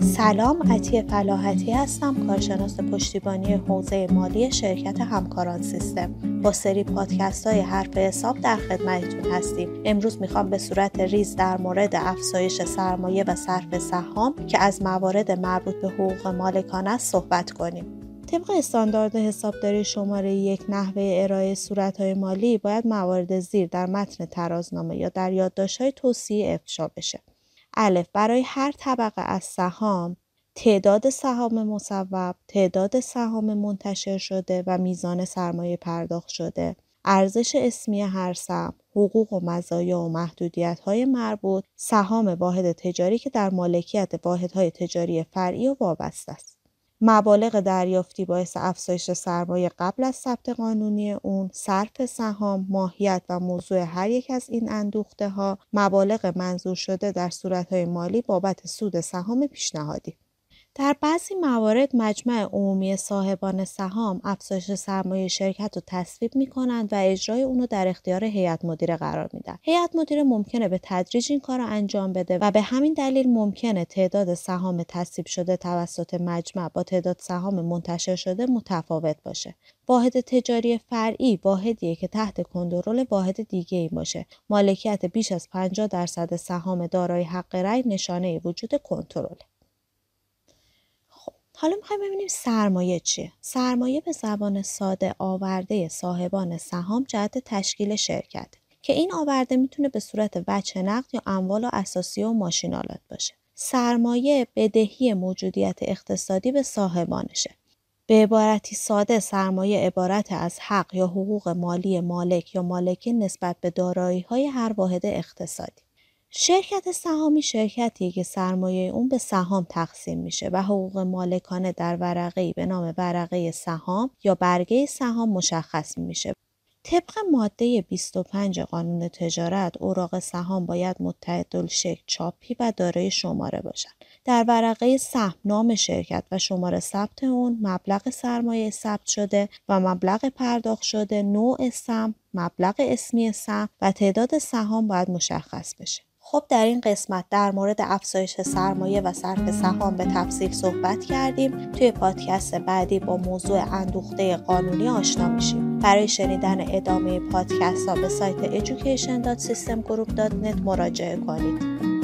سلام عطیه فلاحتی هستم کارشناس پشتیبانی حوزه مالی شرکت همکاران سیستم. با سری پادکست های حرف حساب در خدمتتون هستیم. امروز می‌خوام به صورت ریز در مورد افزایش سرمایه و صرف سهام که از موارد مربوط به حقوق مالکان است صحبت کنیم. طبق استاندارد حسابداری شماره یک نحوه ارائه صورتهای مالی باید موارد زیر در متن ترازنامه یا در یادداشت‌های توصیه افشا بشه. الف برای هر طبقه از سهام تعداد سهام مصوب، تعداد سهام منتشر شده و میزان سرمایه پرداخت شده، ارزش اسمی هر سهم، حقوق و مزایا و محدودیت های مربوط، سهام واحد تجاری که در مالکیت واحدهای تجاری فرعی و وابسته است. مبالغ دریافتی باعث افزایش سرمایه قبل از ثبت قانونی اون، صرف سهام، ماهیت و موضوع هر یک از این اندوخته ها، مبالغ منظور شده در صورتهای مالی بابت سود سهام پیشنهادی. در بعضی موارد مجمع عمومی صاحبان سهام افزایش سرمایه شرکت رو تصویب می کنند و اجرای اونو در اختیار هیئت مدیره قرار میدن. هیئت مدیره ممکنه به تدریج این کار رو انجام بده و به همین دلیل ممکنه تعداد سهام تصویب شده توسط مجمع با تعداد سهام منتشر شده متفاوت باشه. واحد تجاری فرعی واحدیه که تحت کنترل واحد دیگه ای باشه. مالکیت بیش از 50 درصد سهام دارای حق رأی نشانه وجود کنترل. حالا می‌خوایم ببینیم سرمایه چیه. سرمایه به زبان ساده آورده صاحبان سهام جهت تشکیل شرکت که این آورده می‌تونه به صورت وجه نقد یا اموال و اساسی و ماشینالات باشه. سرمایه بدهی موجودیت اقتصادی به صاحبانشه. به عبارتی ساده سرمایه عبارت از حق یا حقوق مالی مالک یا مالکین نسبت به دارایی های هر واحد اقتصادی. شرکت سهامی شرکتی که سرمایه اون به سهام تقسیم میشه و حقوق مالکانه در ورقه به نام ورقه سهام یا برگه سهام مشخص میشه. طبق ماده 25 قانون تجارت اوراق سهام باید شکل چاپی و دارای شماره باشند. در ورقه سهم نام شرکت و شماره ثبت اون مبلغ سرمایه ثبت شده و مبلغ پرداخت شده نوع سهم مبلغ اسمی سهم و تعداد سهام باید مشخص بشه خب در این قسمت در مورد افزایش سرمایه و صرف سهام به تفصیل صحبت کردیم. توی پادکست بعدی با موضوع اندوخته قانونی آشنا میشیم. برای شنیدن ادامه پادکست ها به سایت education.systemgroup.net مراجعه کنید.